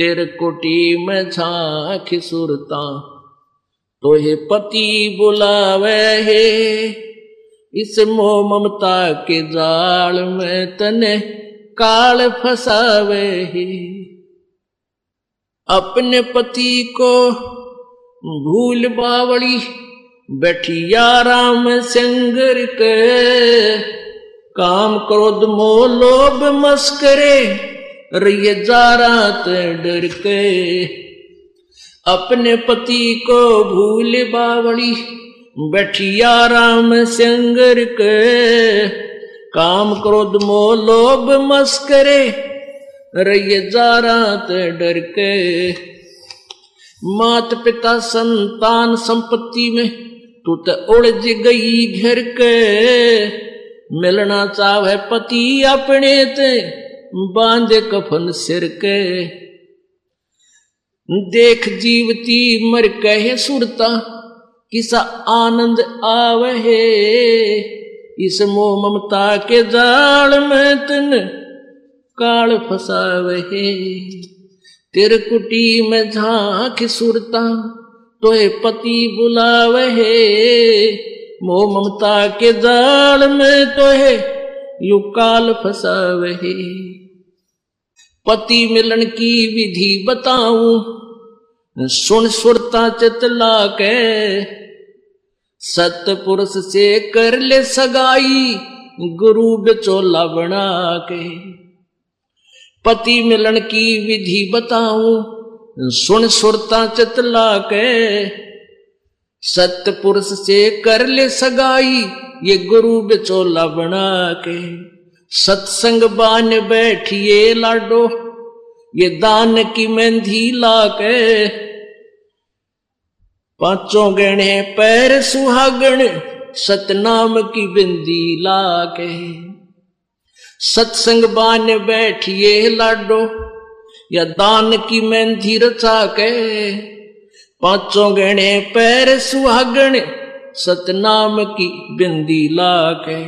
तेरे कोटी में झाँक सुरता। तो हे पति बुलावे हे, इस मोह ममता के जाल में तने काल फसावे हे। अपने पति को भूल बावड़ी, बैठिया राम संगर के। काम क्रोध मोह लोभ मस्करे रिय जा रात डर के। अपने पति को भूल बावड़ी बैठिया राम संगर के। काम क्रोध मोह लोभ मस्करे रैये जा रात डर के। मात पिता संतान संपत्ति में, तू तो उड़ज गई घर के। मिलना चाहे पति अपने ते बांधे कफन सिर के। देख जीवती मर कहे सुरता, किसा आनंद आवे इस मोह ममता के जाल में तन काल फसावे तेरे कुटी में झाँक सुरता, तोहे पति बुलावे मोह ममता के जाल में तोहे यु काल फसावे। पति मिलन की विधि बताऊँ, सुन सुरता चितला के सतपुरुष से कर ले सगाई, गुरु बिचोला बना के पति मिलन की विधि बताऊँ, सुन सुरता चितला के सत्य पुरुष से कर ले सगाई ये गुरु बिचोला बना के। सत्संग बान बैठिए लाडो, ये दान की मेहंदी ला के पाँचों गणे पैर सुहागण, सतनाम की बिंदी ला के सत्संग बान बैठिए लाडो, या दान की मेहंदी रचा के पाँचों गणे पैर सुहागण सतनाम की बिंदी ला के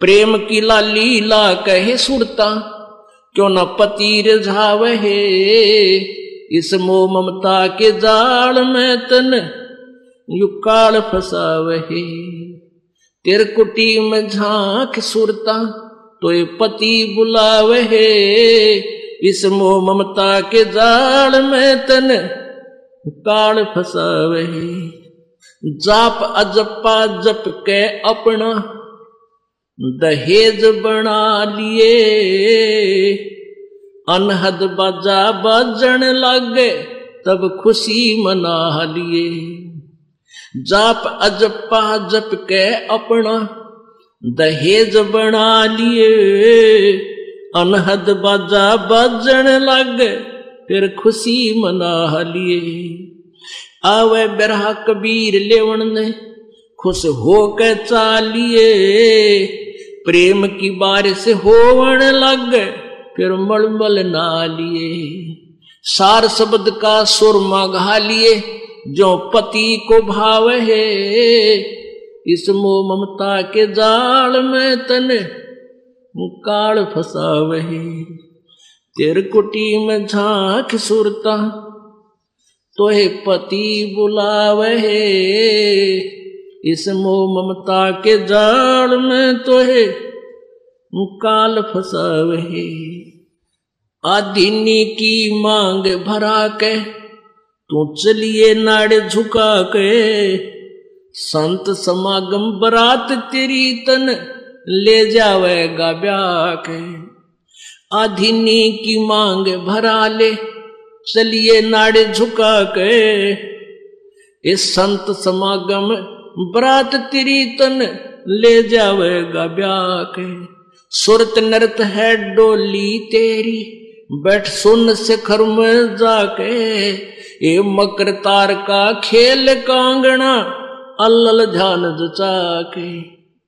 प्रेम की लाली ला कहे सुरता। क्यों न पति रिझावे इस मोह ममता के जाल में तन युकाल फसावे तेर कुटी में झाँक सुरता तो ये पति बुलावे इस मोह ममता के जाल में तन काल फसावे जाप अजपा जप के अपना, दहेज बना लिए। अनहद बाजा बजन लगे, तब खुशी मना लिए। जाप अजपा जप के अपना, दहेज बना लिए। अनहद बाजा बजन लगे, फिर खुशी मना लिए। आवे बिरहा कबीर लेवन ने, खुश हो के चालिए। प्रेम की बारिश होवन लग, फिर मलमल ना लिए सार शब्द का सुर घा लिए जो पति को भाव है। इस मोह ममता के जाल में तन काल फसावे तेर कुटी में झाँक सुरता तोहे पति बुलावे इस मोह ममता के जाल में तोहे काल फसावे आदिनी की मांग भरा के, तू चलिए नाड़े झुका के। संत समागम बरात तेरी तन ले जावेगा ब्या के। आधिनी की मांग भरा ले चलिए नाड़े झुका के इस संत समागम बरात तेरी तन ले जावेगा ब्याह के सुरत नृत है डोली तेरी, बैठ सुन शिखर में जाके। ये मकर तार का खेल कांगना अल्लल ध्यान जचा के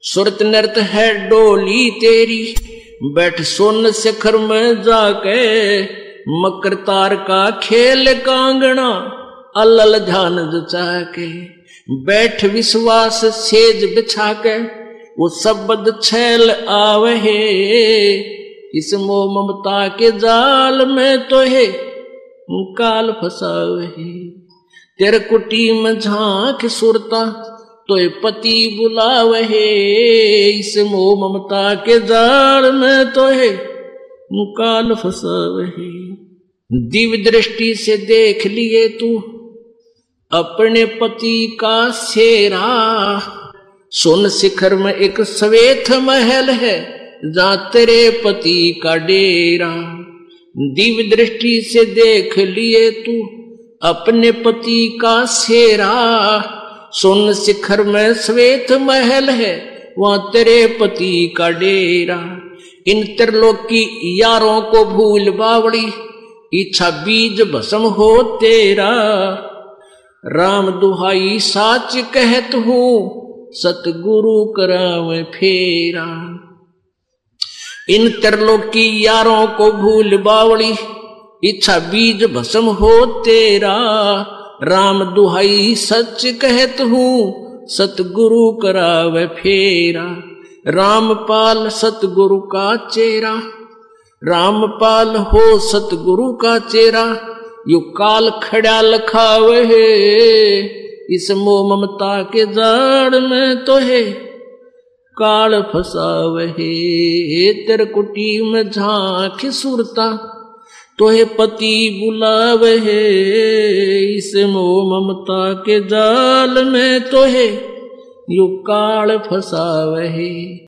सुरत नृत है डोली तेरी, बैठ सुन शिखर में जाके। मकर तार का खेल कांगना अल्लल ध्यान जचा के बैठ विश्वास सेज बिछा के वो शब्द छैल आवे इस मोह ममता के जाल में तो है काल फसावे तेरे कुटी में झाँक सुरता तो पति बुलावे इस मोह ममता के जाल में तो है काल फसावे दिव्य दृष्टि से देख लिए तू, अपने पति का सेरा। सुन शिखर में एक श्वेत महल है, जा तेरे पति का डेरा। दिव्य दृष्टि से देख लिए तू, अपने पति का सेरा। सुन शिखर में श्वेत महल है, वहाँ तेरे पति का डेरा। इन त्रिलोकी यारों को भूल बावड़ी, इच्छा बीज भसम हो तेरा। राम दुहाई साच कहत हूँ, सतगुरु करावे फेरा। इन त्रिलोकी यारों को भूल बावड़ी, इच्छा बीज भसम हो तेरा। राम दुहाई सच कहत हूँ, सतगुरु करावे फेरा। रामपाल सतगुरु का चेरा रामपाल हो सतगुरु का चेहरा, यु काल खड़ा लखा लखावे इस मोह ममता के जाड़ में तो है, काल फसा फसावे तेर कुटी में झाँक सुरता तो है पति बुलावे इस मोह ममता के जाल में तो है यु काल फसावे